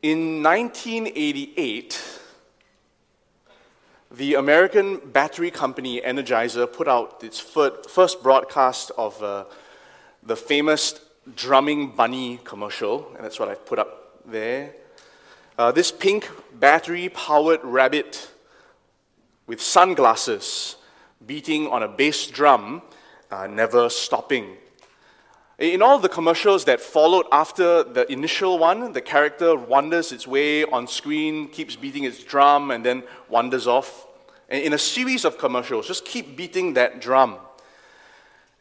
In 1988, the American battery company Energizer put out its first broadcast of uh, the famous drumming bunny commercial, and that's what I've put up there. Uh, this pink battery powered rabbit with sunglasses beating on a bass drum, uh, never stopping. In all the commercials that followed after the initial one, the character wanders its way on screen, keeps beating its drum, and then wanders off. And in a series of commercials, just keep beating that drum.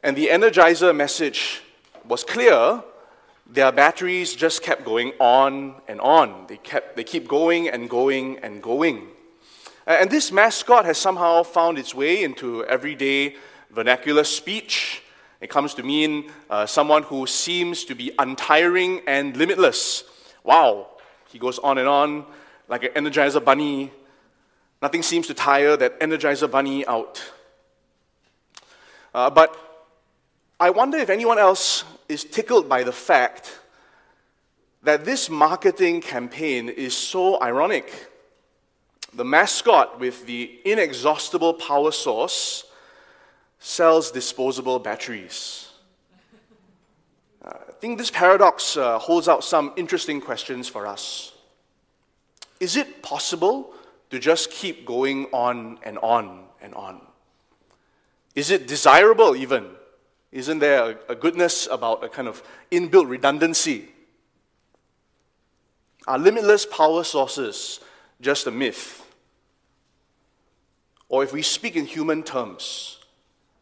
And the Energizer message was clear. Their batteries just kept going on and on. They, kept, they keep going and going and going. And this mascot has somehow found its way into everyday vernacular speech it comes to mean uh, someone who seems to be untiring and limitless. Wow, he goes on and on like an energizer bunny. Nothing seems to tire that energizer bunny out. Uh, but I wonder if anyone else is tickled by the fact that this marketing campaign is so ironic. The mascot with the inexhaustible power source sells disposable batteries. Uh, I think this paradox uh, holds out some interesting questions for us. Is it possible to just keep going on and on and on? Is it desirable, even? Isn't there a, a goodness about a kind of inbuilt redundancy? Are limitless power sources just a myth? Or if we speak in human terms,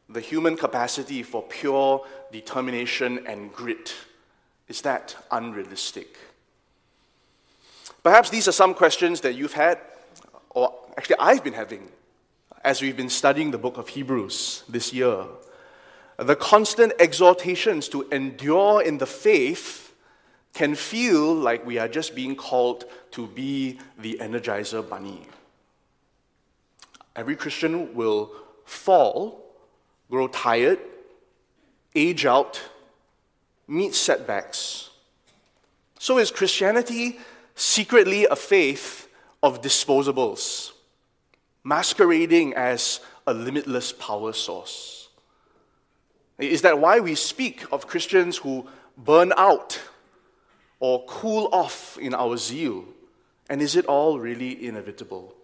the human capacity for pure determination and grit is that unrealistic? Perhaps these are some questions that you've had, or actually I've been having, as we've been studying the book of Hebrews this year. The constant exhortations to endure in the faith can feel like we are just being called to be the energizer bunny. Every Christian will fall grow tired, age out, meet setbacks. So is Christianity secretly a faith of disposables, masquerading as a limitless power source? Is that why we speak of Christians who burn out or cool off in our zeal? And is it all really inevitable?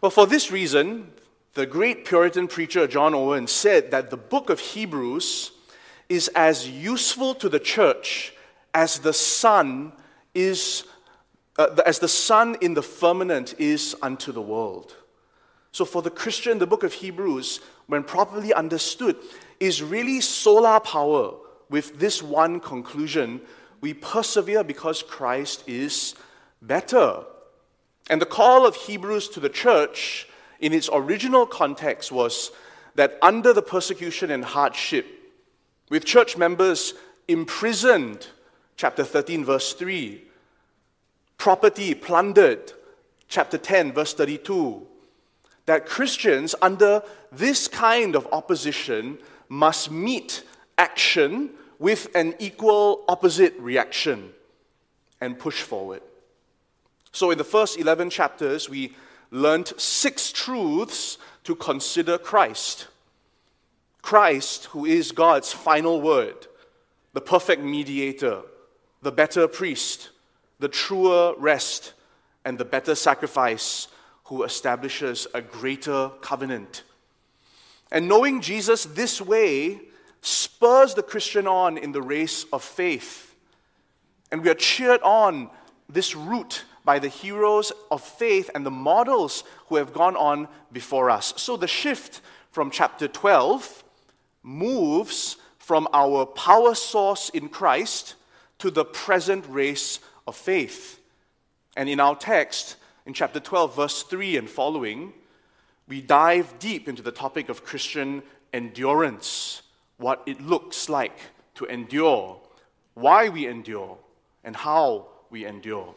Well, for this reason, the great Puritan preacher John Owen said that the book of Hebrews is as useful to the church as the sun is uh, as the sun in the firmament is unto the world. So for the Christian, the book of Hebrews, when properly understood, is really solar power with this one conclusion we persevere because Christ is better. And the call of Hebrews to the church in its original context was that under the persecution and hardship, with church members imprisoned, chapter 13, verse 3, property plundered, chapter 10, verse 32, that Christians under this kind of opposition must meet action with an equal opposite reaction and push forward. So, in the first 11 chapters, we learned six truths to consider Christ. Christ, who is God's final word, the perfect mediator, the better priest, the truer rest, and the better sacrifice, who establishes a greater covenant. And knowing Jesus this way spurs the Christian on in the race of faith. And we are cheered on this route by the heroes of faith and the models who have gone on before us. So the shift from chapter 12 moves from our power source in Christ to the present race of faith. And in our text, in chapter 12, verse 3 and following, we dive deep into the topic of Christian endurance, what it looks like to endure, why we endure, and how we endure.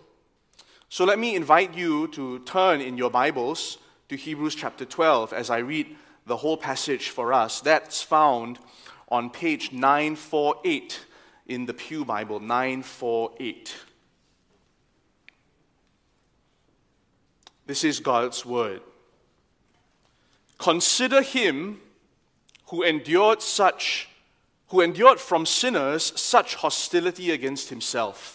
So let me invite you to turn in your Bibles to Hebrews chapter 12 as I read the whole passage for us. That's found on page 948 in the Pew Bible, 948. This is God's word. Consider him who endured such who endured from sinners such hostility against himself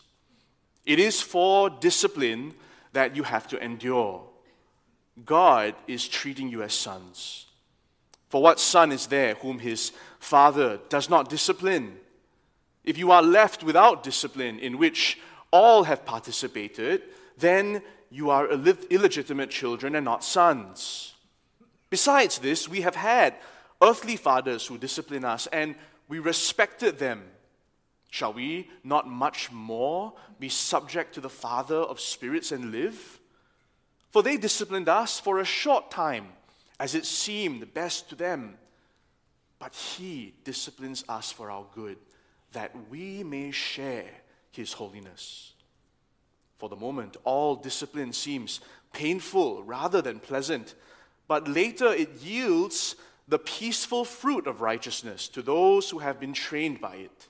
It is for discipline that you have to endure. God is treating you as sons. For what son is there whom his father does not discipline? If you are left without discipline, in which all have participated, then you are illegitimate children and not sons. Besides this, we have had earthly fathers who discipline us, and we respected them. Shall we not much more be subject to the Father of spirits and live? For they disciplined us for a short time, as it seemed best to them. But He disciplines us for our good, that we may share His holiness. For the moment, all discipline seems painful rather than pleasant, but later it yields the peaceful fruit of righteousness to those who have been trained by it.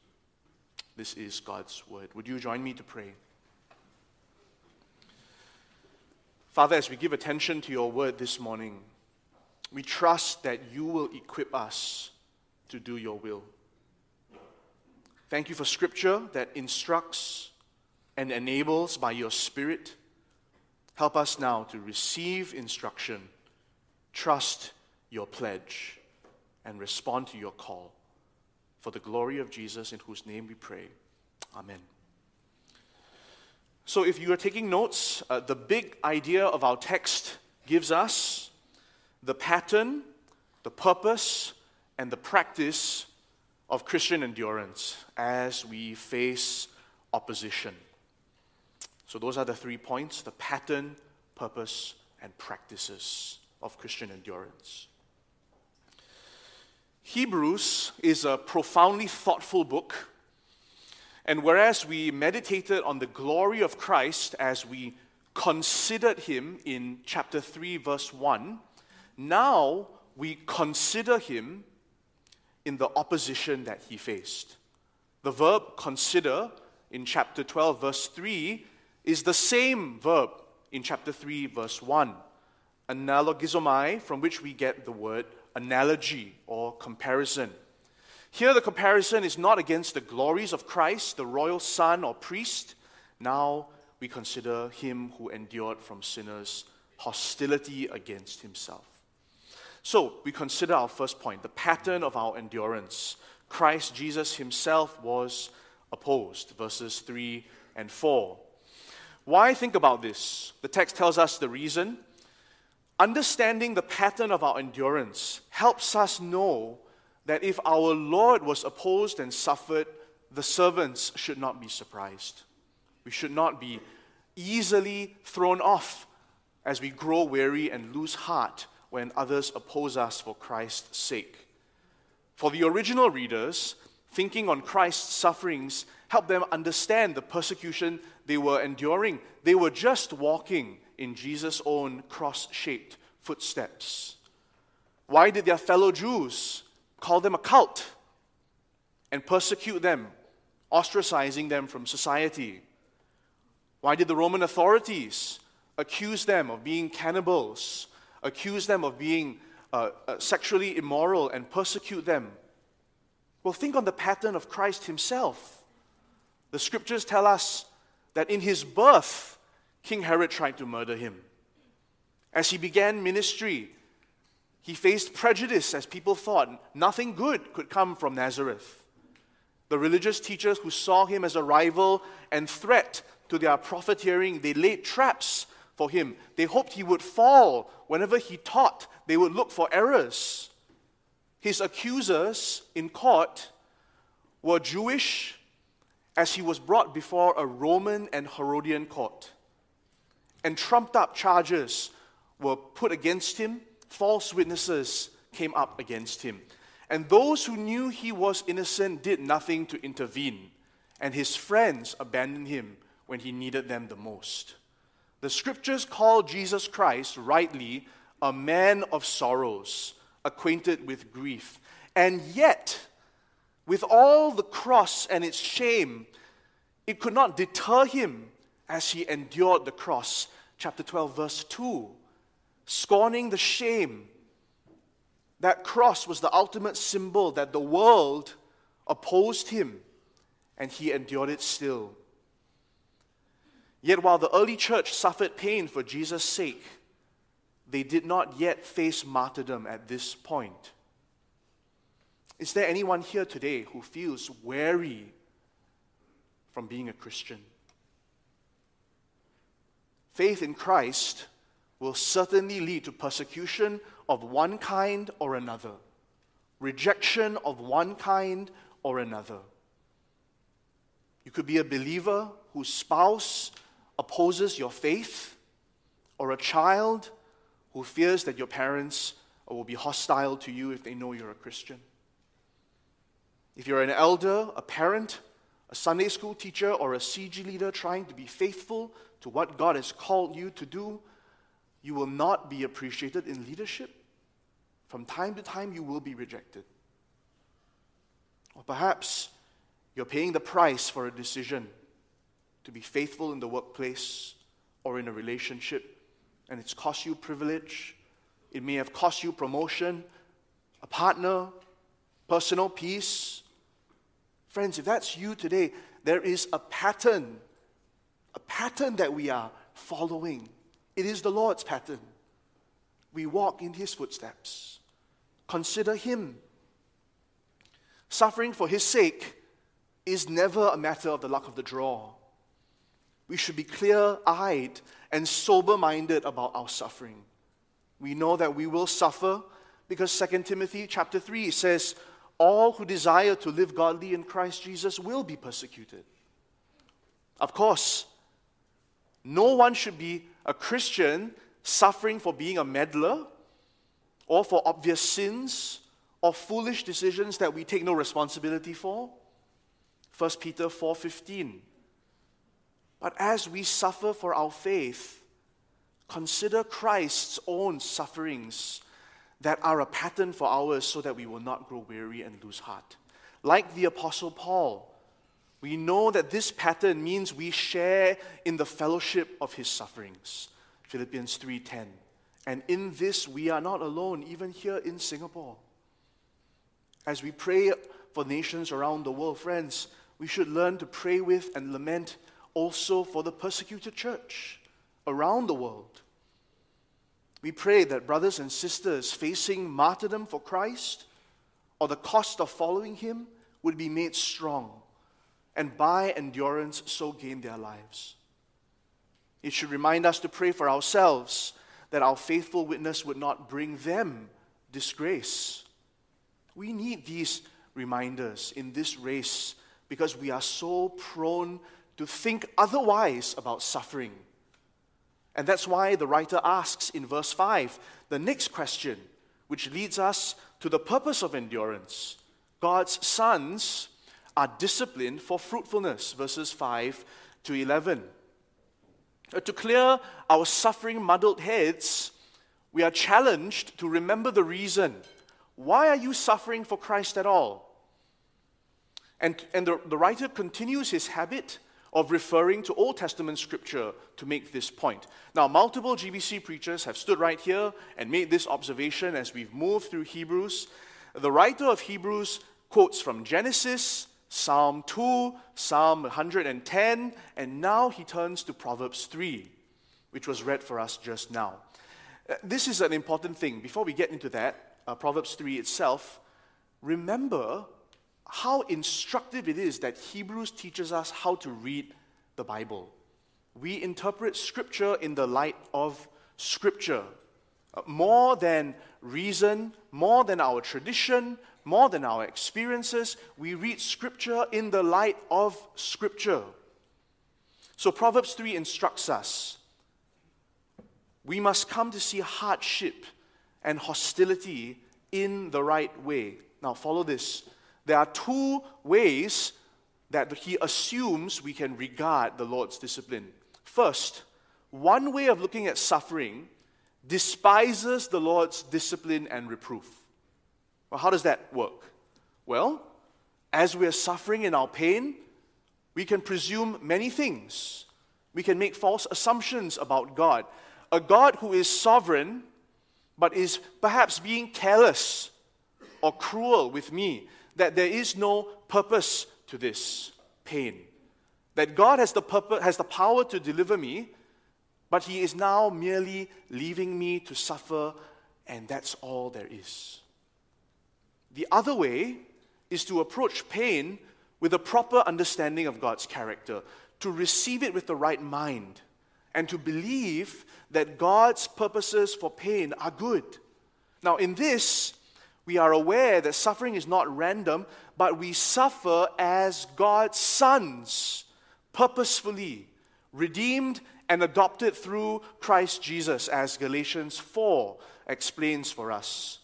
This is God's word. Would you join me to pray? Father, as we give attention to your word this morning, we trust that you will equip us to do your will. Thank you for scripture that instructs and enables by your Spirit. Help us now to receive instruction, trust your pledge, and respond to your call. For the glory of Jesus, in whose name we pray. Amen. So, if you are taking notes, uh, the big idea of our text gives us the pattern, the purpose, and the practice of Christian endurance as we face opposition. So, those are the three points the pattern, purpose, and practices of Christian endurance. Hebrews is a profoundly thoughtful book. And whereas we meditated on the glory of Christ as we considered him in chapter 3, verse 1, now we consider him in the opposition that he faced. The verb consider in chapter 12, verse 3, is the same verb in chapter 3, verse 1. Analogizomai, from which we get the word analogy or comparison. Here, the comparison is not against the glories of Christ, the royal son or priest. Now we consider him who endured from sinners hostility against himself. So, we consider our first point the pattern of our endurance. Christ Jesus himself was opposed, verses 3 and 4. Why think about this? The text tells us the reason. Understanding the pattern of our endurance helps us know that if our Lord was opposed and suffered, the servants should not be surprised. We should not be easily thrown off as we grow weary and lose heart when others oppose us for Christ's sake. For the original readers, thinking on Christ's sufferings helped them understand the persecution they were enduring. They were just walking in Jesus' own cross shaped footsteps? Why did their fellow Jews call them a cult and persecute them, ostracizing them from society? Why did the Roman authorities accuse them of being cannibals, accuse them of being uh, uh, sexually immoral, and persecute them? Well, think on the pattern of Christ himself. The scriptures tell us that in his birth, King Herod tried to murder him. As he began ministry, he faced prejudice as people thought nothing good could come from Nazareth. The religious teachers who saw him as a rival and threat to their profiteering, they laid traps for him. They hoped he would fall whenever he taught, they would look for errors. His accusers in court were Jewish as he was brought before a Roman and Herodian court. And trumped up charges were put against him, false witnesses came up against him. And those who knew he was innocent did nothing to intervene, and his friends abandoned him when he needed them the most. The scriptures call Jesus Christ rightly a man of sorrows acquainted with grief. And yet, with all the cross and its shame, it could not deter him as he endured the cross. Chapter 12, verse 2. Scorning the shame. That cross was the ultimate symbol that the world opposed him, and he endured it still. Yet, while the early church suffered pain for Jesus' sake, they did not yet face martyrdom at this point. Is there anyone here today who feels weary from being a Christian? Faith in Christ will certainly lead to persecution of one kind or another, rejection of one kind or another. You could be a believer whose spouse opposes your faith, or a child who fears that your parents will be hostile to you if they know you're a Christian. If you're an elder, a parent, a Sunday school teacher, or a CG leader trying to be faithful to what God has called you to do, you will not be appreciated in leadership. From time to time, you will be rejected. Or perhaps you're paying the price for a decision to be faithful in the workplace or in a relationship and it's cost you privilege. It may have cost you promotion, a partner, personal peace. Friends, if that's you today, there is a pattern, a pattern that we are following. It is the Lord's pattern. We walk in His footsteps. Consider Him. Suffering for His sake is never a matter of the luck of the draw. We should be clear eyed and sober minded about our suffering. We know that we will suffer because 2 Timothy chapter 3 says, All who desire to live godly in Christ Jesus will be persecuted. Of course, no one should be a Christian suffering for being a meddler or for obvious sins or foolish decisions that we take no responsibility for. 1 Peter 4:15 but as we suffer for our faith, consider Christ's own sufferings that are a pattern for ours so that we will not grow weary and lose heart. Like the Apostle Paul, we know that this pattern means we share in the fellowship of his sufferings. Philippians 3:10. And in this we are not alone even here in Singapore. As we pray for nations around the world, friends, we should learn to pray with and lament also for the persecuted church around the world. We pray that brothers and sisters facing martyrdom for Christ or the cost of following Him would be made strong and by endurance so gain their lives. It should remind us to pray for ourselves that our faithful witness would not bring them disgrace. We need these reminders in this race because we are so prone to think otherwise about suffering. And that's why the writer asks in verse 5 the next question, which leads us to the purpose of endurance. God's sons are disciplined for fruitfulness, verses 5 to 11. Uh, to clear our suffering muddled heads, we are challenged to remember the reason. Why are you suffering for Christ at all? And, and the, the writer continues his habit of referring to Old Testament scripture to make this point. Now, multiple GBC preachers have stood right here and made this observation as we've moved through Hebrews. The writer of Hebrews quotes from Genesis, Psalm 2, Psalm 110, and now he turns to Proverbs 3, which was read for us just now. Uh, this is an important thing. Before we get into that, uh, Proverbs 3 itself, remember how instructive it is that Hebrews teaches us how to read the Bible. We interpret Scripture in the light of Scripture. Uh, more than reason, more than our tradition, more than our experiences, we read Scripture in the light of Scripture. So Proverbs 3 instructs us we must come to see hardship and hostility in the right way. Now, follow this there are two ways that he assumes we can regard the Lord's discipline. First, one way of looking at suffering despises the Lord's discipline and reproof. Well, how does that work? Well, as we are suffering in our pain, we can presume many things. We can make false assumptions about God. A God who is sovereign, but is perhaps being careless or cruel with me that there is no purpose to this pain. That God has the, purpose, has the power to deliver me, but He is now merely leaving me to suffer, and that's all there is. The other way is to approach pain with a proper understanding of God's character, to receive it with the right mind, and to believe that God's purposes for pain are good. Now, in this, we are aware that suffering is not random, but we suffer as God's sons, purposefully, redeemed and adopted through Christ Jesus, as Galatians 4 explains for us.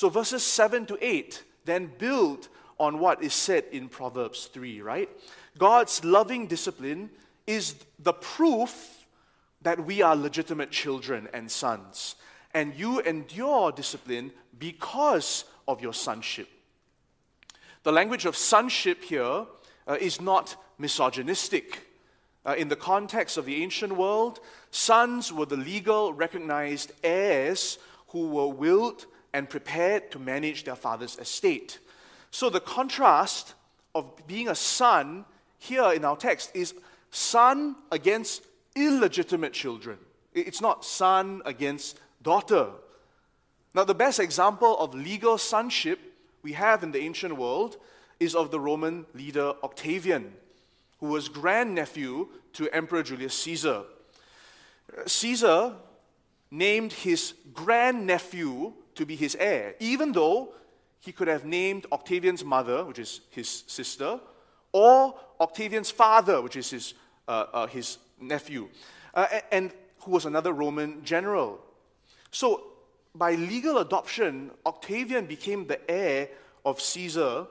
So, verses 7 to 8 then build on what is said in Proverbs 3, right? God's loving discipline is the proof that we are legitimate children and sons. And you endure discipline because of your sonship. The language of sonship here uh, is not misogynistic. Uh, in the context of the ancient world, sons were the legal recognized heirs who were willed and prepared to manage their father's estate. So the contrast of being a son here in our text is son against illegitimate children. It's not son against daughter. Now, the best example of legal sonship we have in the ancient world is of the Roman leader Octavian, who was grandnephew to Emperor Julius Caesar. Uh, Caesar named his grandnephew to be his heir, even though he could have named Octavian's mother, which is his sister, or Octavian's father, which is his, uh, uh, his nephew, uh, and who was another Roman general. So by legal adoption, Octavian became the heir of Caesar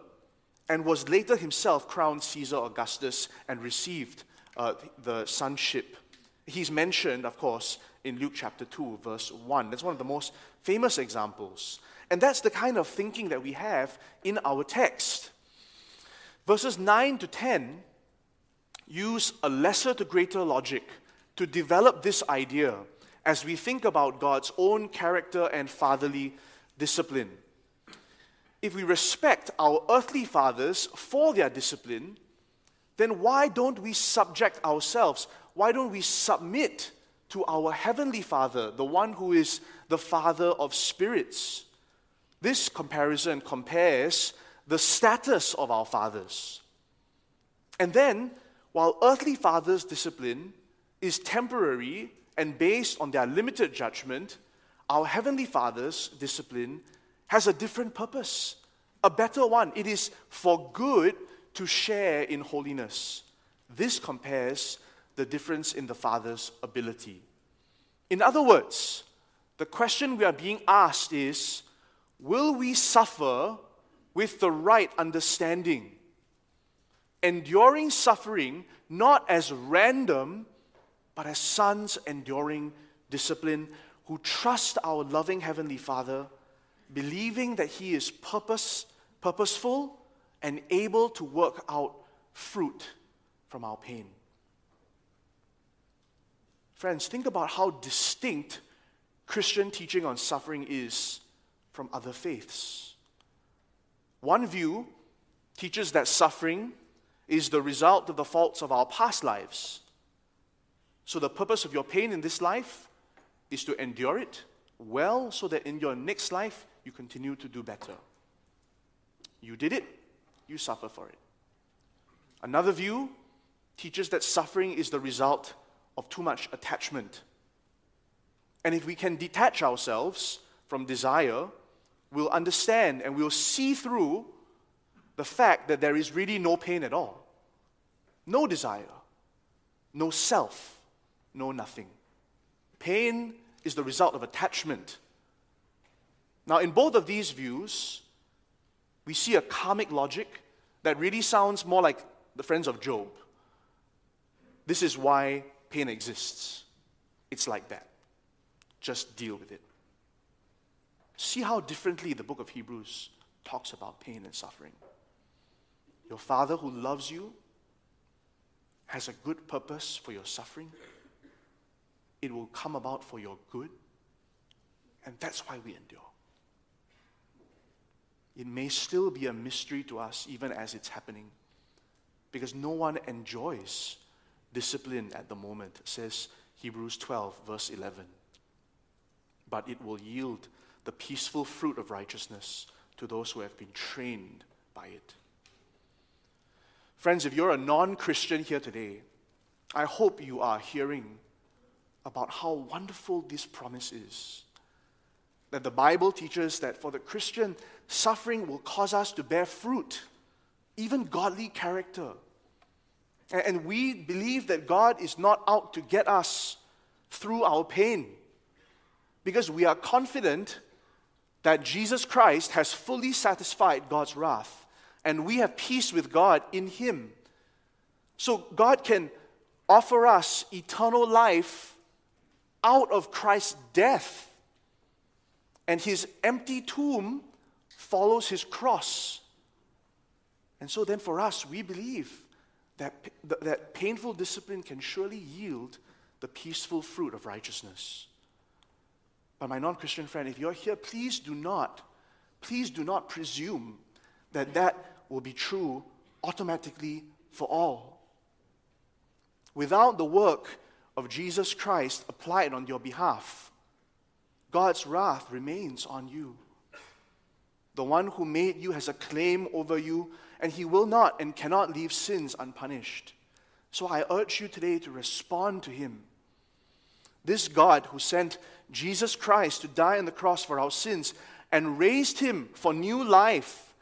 and was later himself crowned Caesar Augustus and received uh, the sonship. He's mentioned, of course, in Luke chapter 2, verse 1. That's one of the most famous examples. And that's the kind of thinking that we have in our text. Verses 9 to 10 use a lesser to greater logic to develop this idea as we think about God's own character and fatherly discipline. If we respect our earthly fathers for their discipline, then why don't we subject ourselves? Why don't we submit to our heavenly Father, the one who is the Father of spirits? This comparison compares the status of our fathers. And then, while earthly fathers' discipline is temporary and based on their limited judgment, our Heavenly Father's discipline has a different purpose, a better one. It is for good to share in holiness. This compares the difference in the Father's ability. In other words, the question we are being asked is Will we suffer with the right understanding? Enduring suffering not as random but as sons enduring discipline who trust our loving Heavenly Father, believing that He is purpose, purposeful and able to work out fruit from our pain. Friends, think about how distinct Christian teaching on suffering is from other faiths. One view teaches that suffering is the result of the faults of our past lives. So, the purpose of your pain in this life is to endure it well so that in your next life you continue to do better. You did it, you suffer for it. Another view teaches that suffering is the result of too much attachment. And if we can detach ourselves from desire, we'll understand and we'll see through the fact that there is really no pain at all, no desire, no self, no nothing. Pain is the result of attachment. Now, in both of these views, we see a karmic logic that really sounds more like the friends of Job. This is why pain exists. It's like that. Just deal with it. See how differently the book of Hebrews talks about pain and suffering. Your Father who loves you has a good purpose for your suffering. It will come about for your good. And that's why we endure. It may still be a mystery to us, even as it's happening, because no one enjoys discipline at the moment, says Hebrews 12, verse 11. But it will yield the peaceful fruit of righteousness to those who have been trained by it. Friends, if you're a non Christian here today, I hope you are hearing about how wonderful this promise is. That the Bible teaches that for the Christian, suffering will cause us to bear fruit, even godly character. And we believe that God is not out to get us through our pain because we are confident that Jesus Christ has fully satisfied God's wrath and we have peace with God in Him. So God can offer us eternal life out of Christ's death. And His empty tomb follows His cross. And so then for us, we believe that, that painful discipline can surely yield the peaceful fruit of righteousness. But my non Christian friend, if you're here, please do not, please do not presume that that will be true automatically for all. Without the work of Jesus Christ applied on your behalf, God's wrath remains on you. The one who made you has a claim over you, and he will not and cannot leave sins unpunished. So I urge you today to respond to him. This God who sent Jesus Christ to die on the cross for our sins and raised him for new life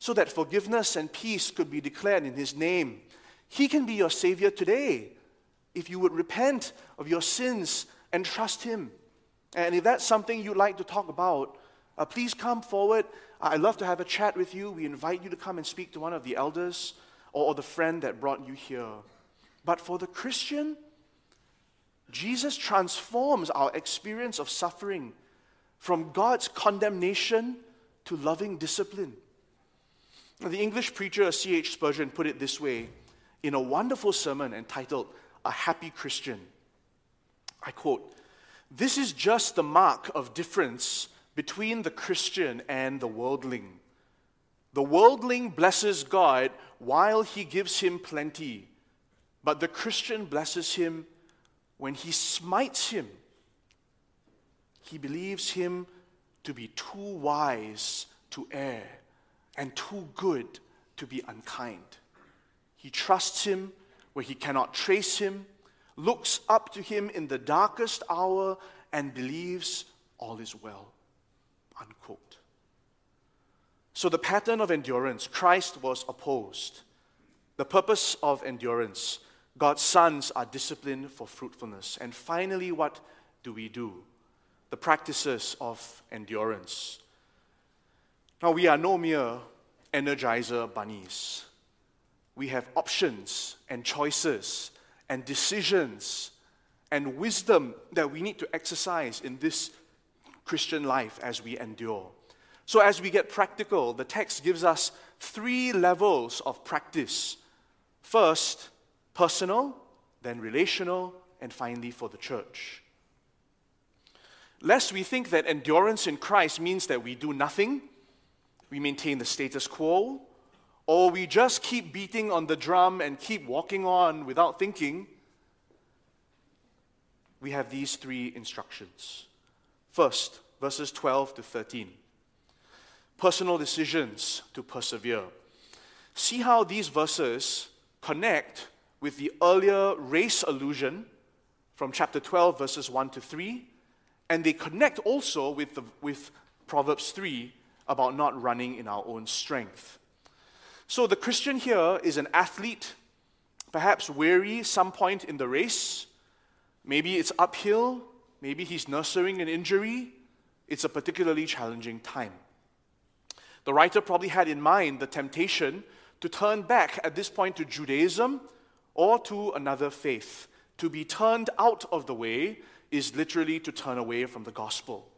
so that forgiveness and peace could be declared in His name. He can be your Savior today if you would repent of your sins and trust Him. And if that's something you'd like to talk about, uh, please come forward. I'd love to have a chat with you. We invite you to come and speak to one of the elders or, or the friend that brought you here. But for the Christian, Jesus transforms our experience of suffering from God's condemnation to loving discipline. The English preacher C.H. Spurgeon put it this way in a wonderful sermon entitled A Happy Christian. I quote, This is just the mark of difference between the Christian and the worldling. The worldling blesses God while he gives him plenty, but the Christian blesses him when he smites him. He believes him to be too wise to err and too good to be unkind. He trusts him where he cannot trace him, looks up to him in the darkest hour, and believes all is well. Unquote. So, the pattern of endurance, Christ was opposed. The purpose of endurance, God's sons are disciplined for fruitfulness. And finally, what do we do? The practices of endurance. Now, we are no mere energizer bunnies. We have options and choices and decisions and wisdom that we need to exercise in this Christian life as we endure. So, as we get practical, the text gives us three levels of practice first, personal, then relational, and finally for the church. Lest we think that endurance in Christ means that we do nothing, we maintain the status quo, or we just keep beating on the drum and keep walking on without thinking, we have these three instructions. First, verses 12 to 13 personal decisions to persevere. See how these verses connect with the earlier race allusion from chapter 12, verses 1 to 3, and they connect also with, the, with Proverbs 3 about not running in our own strength. So the Christian here is an athlete, perhaps weary some point in the race. Maybe it's uphill, maybe he's nursing an injury. It's a particularly challenging time. The writer probably had in mind the temptation to turn back at this point to Judaism or to another faith. To be turned out of the way is literally to turn away from the gospel.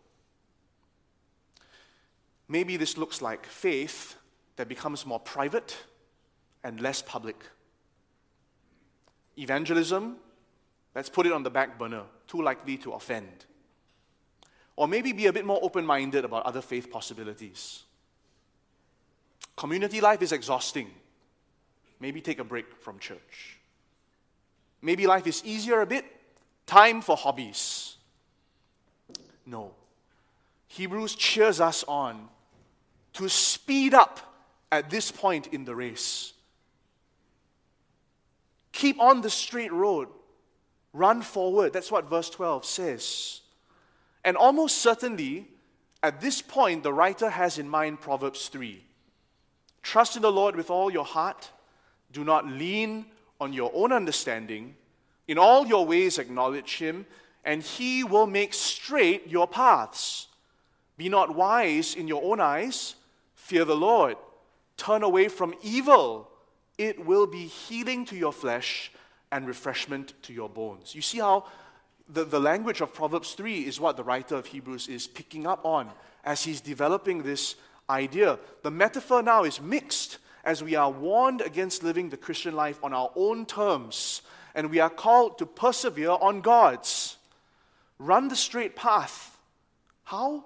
Maybe this looks like faith that becomes more private and less public. Evangelism, let's put it on the back burner, too likely to offend. Or maybe be a bit more open minded about other faith possibilities. Community life is exhausting. Maybe take a break from church. Maybe life is easier a bit. Time for hobbies. No. Hebrews cheers us on to speed up at this point in the race. Keep on the straight road. Run forward. That's what verse 12 says. And almost certainly, at this point, the writer has in mind Proverbs 3. Trust in the Lord with all your heart. Do not lean on your own understanding. In all your ways, acknowledge Him, and He will make straight your paths. Be not wise in your own eyes. Fear the Lord. Turn away from evil. It will be healing to your flesh and refreshment to your bones. You see how the, the language of Proverbs 3 is what the writer of Hebrews is picking up on as he's developing this idea. The metaphor now is mixed as we are warned against living the Christian life on our own terms, and we are called to persevere on God's. Run the straight path. How?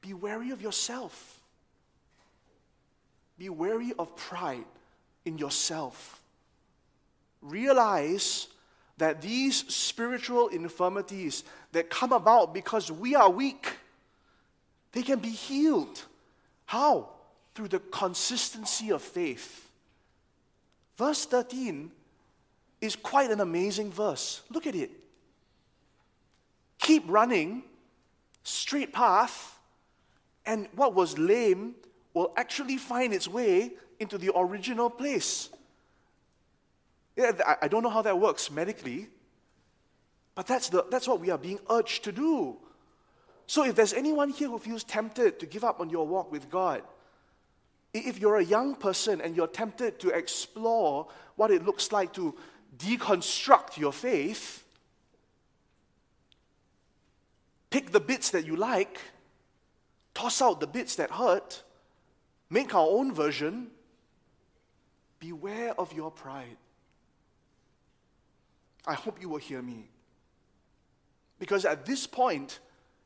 Be wary of yourself. Be wary of pride in yourself. Realize that these spiritual infirmities that come about because we are weak, they can be healed how? Through the consistency of faith. Verse 13 is quite an amazing verse. Look at it. Keep running, straight path, and what was lame will actually find its way into the original place. Yeah, I don't know how that works medically, but that's, the, that's what we are being urged to do. So if there's anyone here who feels tempted to give up on your walk with God, if you're a young person and you're tempted to explore what it looks like to deconstruct your faith, pick the bits that you like, toss out the bits that hurt, make our own version, beware of your pride. I hope you will hear me. Because at this point,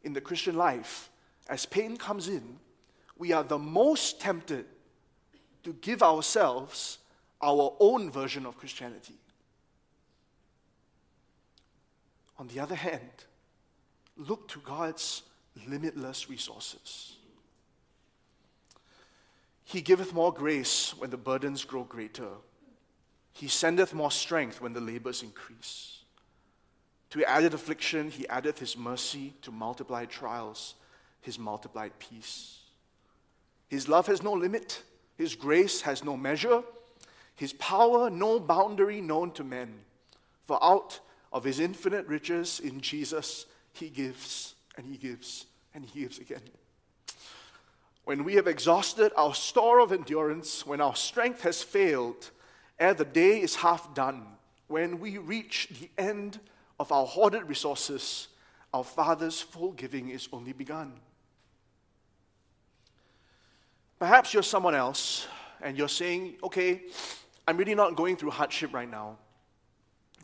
in the Christian life, as pain comes in, we are the most tempted to give ourselves our own version of Christianity. On the other hand, look to God's limitless resources. He giveth more grace when the burdens grow greater. He sendeth more strength when the labors increase. To added affliction, he addeth his mercy. To multiplied trials, his multiplied peace. His love has no limit, his grace has no measure, his power no boundary known to men. For out of his infinite riches in Jesus, he gives and he gives and he gives again. When we have exhausted our store of endurance, when our strength has failed, ere the day is half done, when we reach the end of our hoarded resources, our Father's full giving is only begun. Perhaps you're someone else and you're saying, okay, I'm really not going through hardship right now.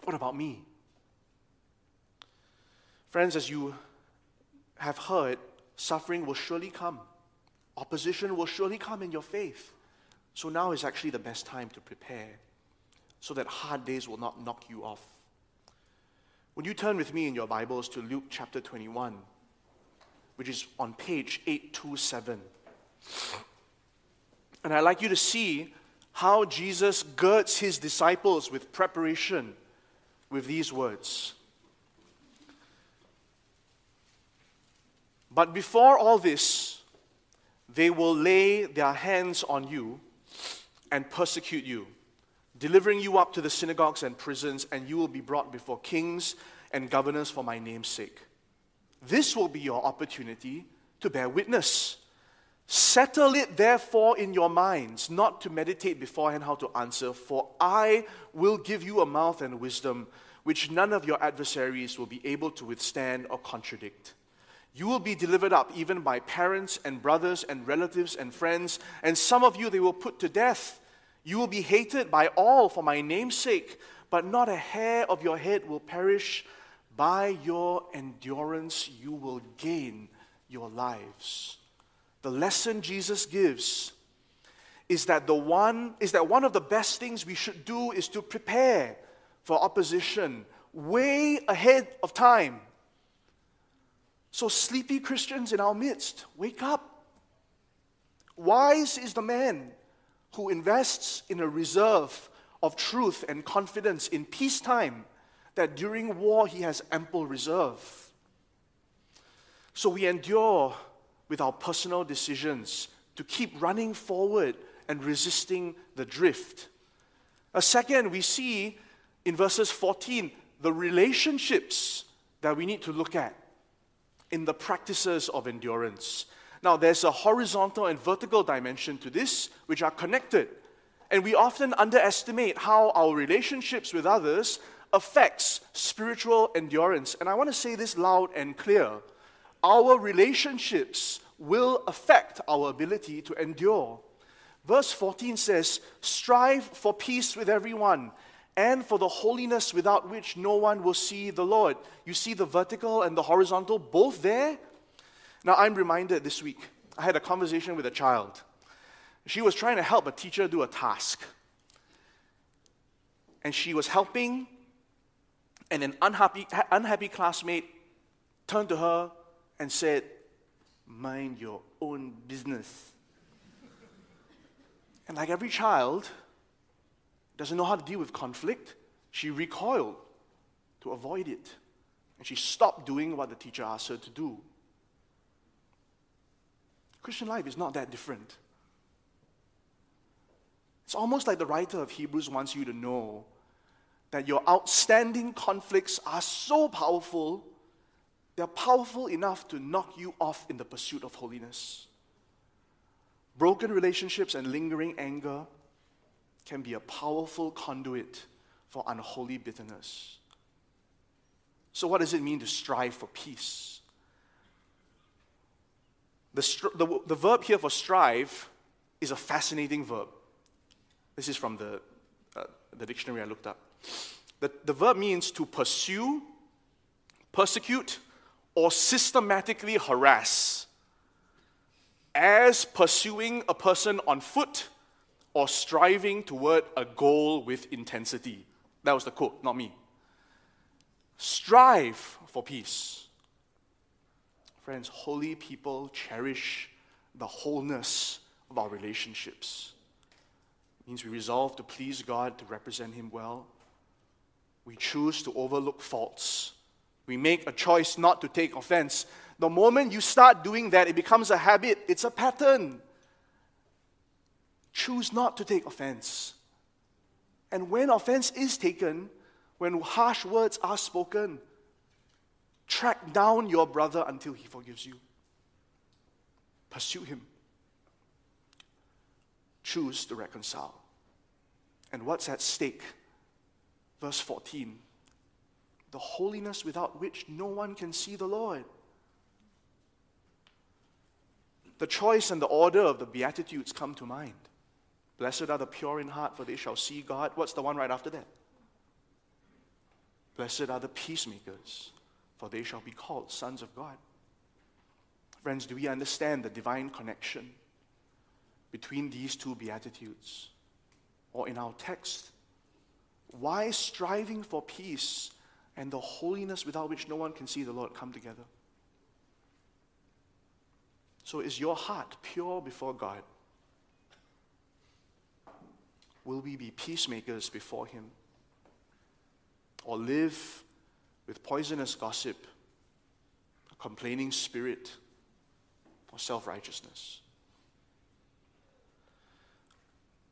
What about me? Friends, as you have heard, suffering will surely come. Opposition will surely come in your faith. So now is actually the best time to prepare so that hard days will not knock you off. Would you turn with me in your Bibles to Luke chapter 21, which is on page 827? And I'd like you to see how Jesus girds his disciples with preparation with these words. But before all this, they will lay their hands on you and persecute you, delivering you up to the synagogues and prisons, and you will be brought before kings and governors for my name's sake. This will be your opportunity to bear witness. Settle it therefore in your minds, not to meditate beforehand how to answer, for I will give you a mouth and wisdom which none of your adversaries will be able to withstand or contradict. You will be delivered up even by parents and brothers and relatives and friends, and some of you they will put to death. You will be hated by all for my name's sake, but not a hair of your head will perish. By your endurance, you will gain your lives. The lesson Jesus gives is that the one is that one of the best things we should do is to prepare for opposition way ahead of time. So sleepy Christians in our midst, wake up. Wise is the man who invests in a reserve of truth and confidence in peacetime that during war he has ample reserve. So we endure with our personal decisions to keep running forward and resisting the drift. A second, we see in verses 14 the relationships that we need to look at in the practices of endurance. Now, there's a horizontal and vertical dimension to this, which are connected. And we often underestimate how our relationships with others affects spiritual endurance. And I want to say this loud and clear our relationships will affect our ability to endure. Verse 14 says, Strive for peace with everyone and for the holiness without which no one will see the Lord. You see the vertical and the horizontal both there? Now, I'm reminded this week, I had a conversation with a child. She was trying to help a teacher do a task. And she was helping, and an unhappy, unhappy classmate turned to her and said, Mind your own business. And like every child, doesn't know how to deal with conflict, she recoiled to avoid it. And she stopped doing what the teacher asked her to do. Christian life is not that different. It's almost like the writer of Hebrews wants you to know that your outstanding conflicts are so powerful they're powerful enough to knock you off in the pursuit of holiness. Broken relationships and lingering anger can be a powerful conduit for unholy bitterness. So, what does it mean to strive for peace? The, the, the verb here for strive is a fascinating verb. This is from the, uh, the dictionary I looked up. The, the verb means to pursue, persecute, or systematically harass as pursuing a person on foot or striving toward a goal with intensity. That was the quote, not me. Strive for peace. Friends, holy people cherish the wholeness of our relationships. It means we resolve to please God, to represent Him well. We choose to overlook faults we make a choice not to take offense. The moment you start doing that, it becomes a habit, it's a pattern. Choose not to take offense. And when offense is taken, when harsh words are spoken, track down your brother until he forgives you. Pursue him. Choose to reconcile. And what's at stake? Verse 14 the holiness without which no one can see the Lord. The choice and the order of the Beatitudes come to mind. Blessed are the pure in heart, for they shall see God. What's the one right after that? Blessed are the peacemakers, for they shall be called sons of God. Friends, do we understand the divine connection between these two Beatitudes? Or in our text, why striving for peace and the holiness without which no one can see the Lord come together? So, is your heart pure before God? Will we be peacemakers before Him? Or live with poisonous gossip, a complaining spirit, or self righteousness?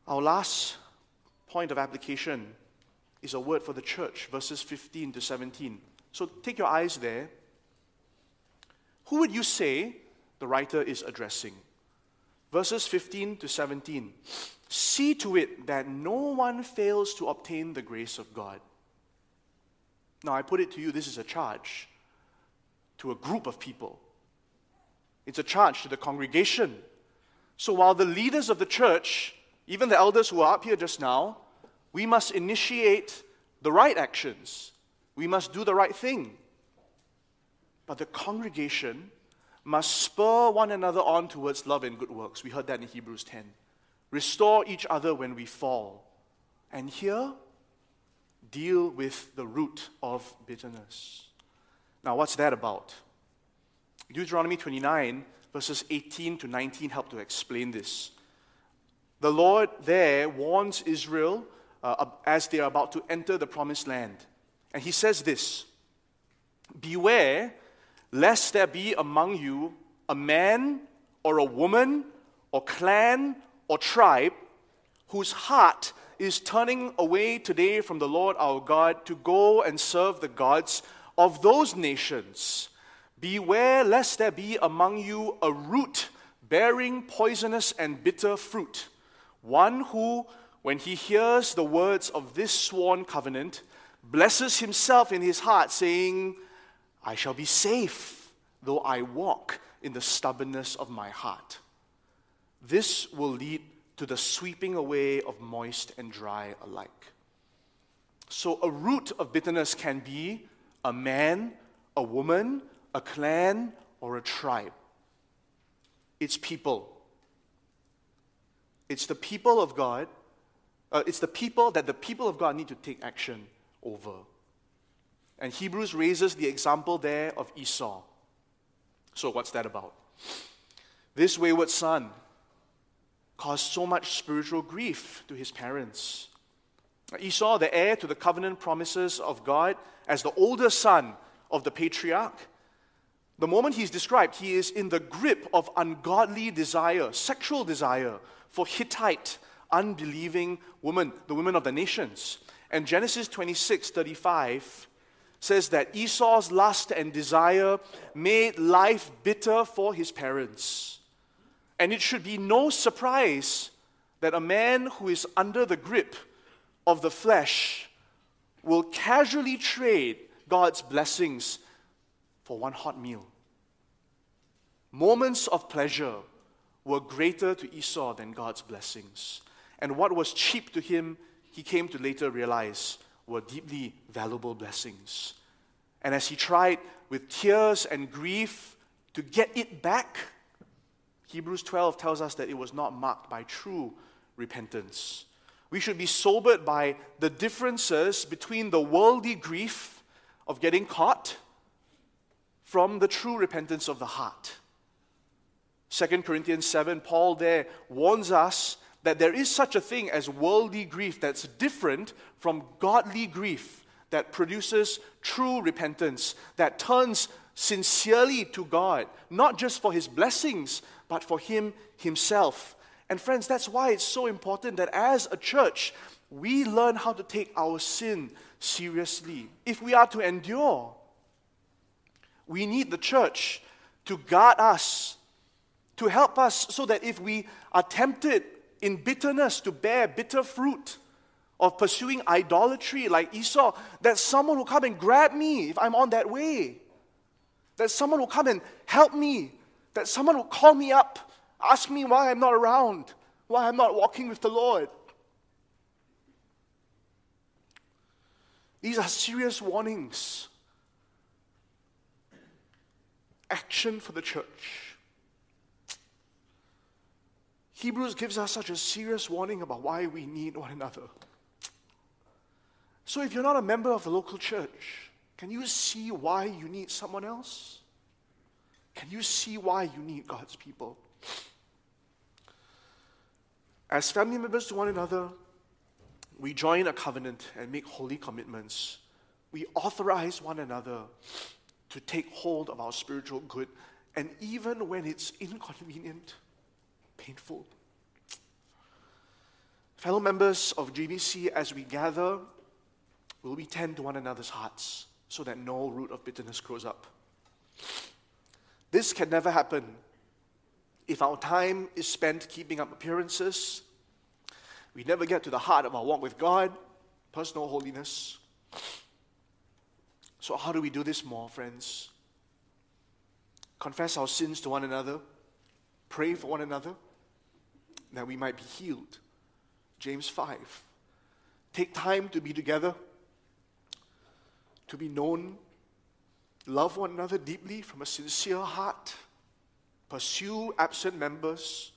Our last point of application is a word for the church, verses 15 to 17. So take your eyes there. Who would you say the writer is addressing? Verses 15 to 17. See to it that no one fails to obtain the grace of God. Now, I put it to you this is a charge to a group of people, it's a charge to the congregation. So while the leaders of the church, even the elders who are up here just now, we must initiate the right actions, we must do the right thing. But the congregation must spur one another on towards love and good works. We heard that in Hebrews 10 restore each other when we fall. And here, deal with the root of bitterness. Now, what's that about? Deuteronomy 29, verses 18 to 19, help to explain this. The Lord there warns Israel uh, as they are about to enter the promised land. And he says this Beware lest there be among you a man or a woman or clan or tribe whose heart is turning away today from the Lord our God to go and serve the gods of those nations. Beware lest there be among you a root bearing poisonous and bitter fruit, one who, when he hears the words of this sworn covenant, blesses himself in his heart, saying, I shall be safe, though I walk in the stubbornness of my heart. This will lead to the sweeping away of moist and dry alike. So, a root of bitterness can be a man, a woman, a clan, or a tribe. It's people. It's the people of God. Uh, it's the people that the people of God need to take action over. And Hebrews raises the example there of Esau. So, what's that about? This wayward son caused so much spiritual grief to his parents. Esau, the heir to the covenant promises of God, as the older son of the patriarch, the moment he's described, he is in the grip of ungodly desire, sexual desire for Hittite, unbelieving women, the women of the nations. And Genesis 26 35 says that Esau's lust and desire made life bitter for his parents. And it should be no surprise that a man who is under the grip of the flesh will casually trade God's blessings for one hot meal. Moments of pleasure were greater to Esau than God's blessings. And what was cheap to him, he came to later realize were deeply valuable blessings. And as he tried with tears and grief to get it back, Hebrews 12 tells us that it was not marked by true repentance. We should be sobered by the differences between the worldly grief of getting caught from the true repentance of the heart. 2 Corinthians 7, Paul there warns us that there is such a thing as worldly grief that's different from godly grief that produces true repentance, that turns sincerely to God, not just for his blessings, but for him himself. And friends, that's why it's so important that as a church, we learn how to take our sin seriously. If we are to endure, we need the church to guard us, to help us so that if we are tempted in bitterness to bear bitter fruit, of pursuing idolatry like Esau, that someone will come and grab me if I'm on that way. That someone will come and help me. That someone will call me up, ask me why I'm not around, why I'm not walking with the Lord. These are serious warnings. Action for the church. Hebrews gives us such a serious warning about why we need one another. So, if you're not a member of the local church, can you see why you need someone else? Can you see why you need God's people? As family members to one another, we join a covenant and make holy commitments. We authorize one another to take hold of our spiritual good, and even when it's inconvenient, painful. Fellow members of GBC, as we gather, will we tend to one another's hearts so that no root of bitterness grows up? This can never happen if our time is spent keeping up appearances we never get to the heart of our walk with God, personal holiness. So, how do we do this more, friends? Confess our sins to one another, pray for one another, that we might be healed. James 5. Take time to be together, to be known, love one another deeply from a sincere heart, pursue absent members,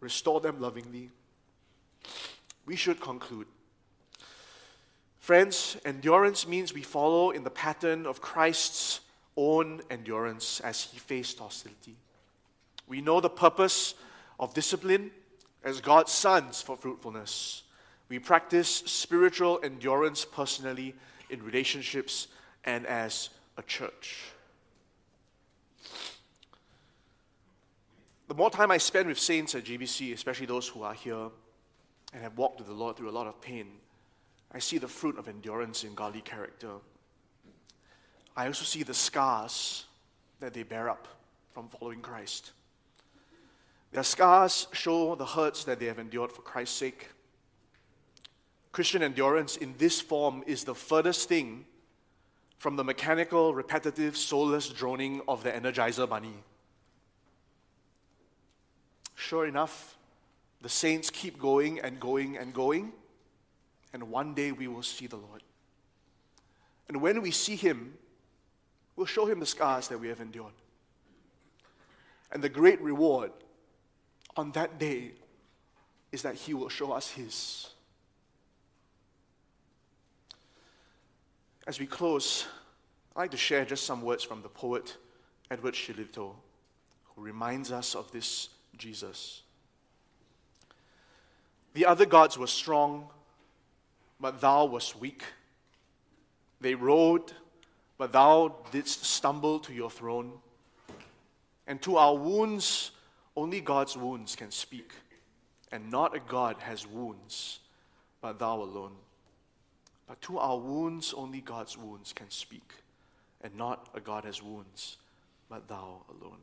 restore them lovingly we should conclude. Friends, endurance means we follow in the pattern of Christ's own endurance as he faced hostility. We know the purpose of discipline as God's sons for fruitfulness. We practice spiritual endurance personally in relationships and as a church. The more time I spend with saints at GBC, especially those who are here, and have walked with the Lord through a lot of pain, I see the fruit of endurance in godly character. I also see the scars that they bear up from following Christ. Their scars show the hurts that they have endured for Christ's sake. Christian endurance in this form is the furthest thing from the mechanical, repetitive, soulless droning of the Energizer Bunny. Sure enough, the saints keep going and going and going, and one day we will see the Lord. And when we see Him, we'll show Him the scars that we have endured. And the great reward on that day is that He will show us His. As we close, I'd like to share just some words from the poet Edward Shillito, who reminds us of this Jesus. The other gods were strong, but thou wast weak. They rode, but thou didst stumble to your throne. And to our wounds, only God's wounds can speak. And not a God has wounds, but thou alone. But to our wounds, only God's wounds can speak. And not a God has wounds, but thou alone.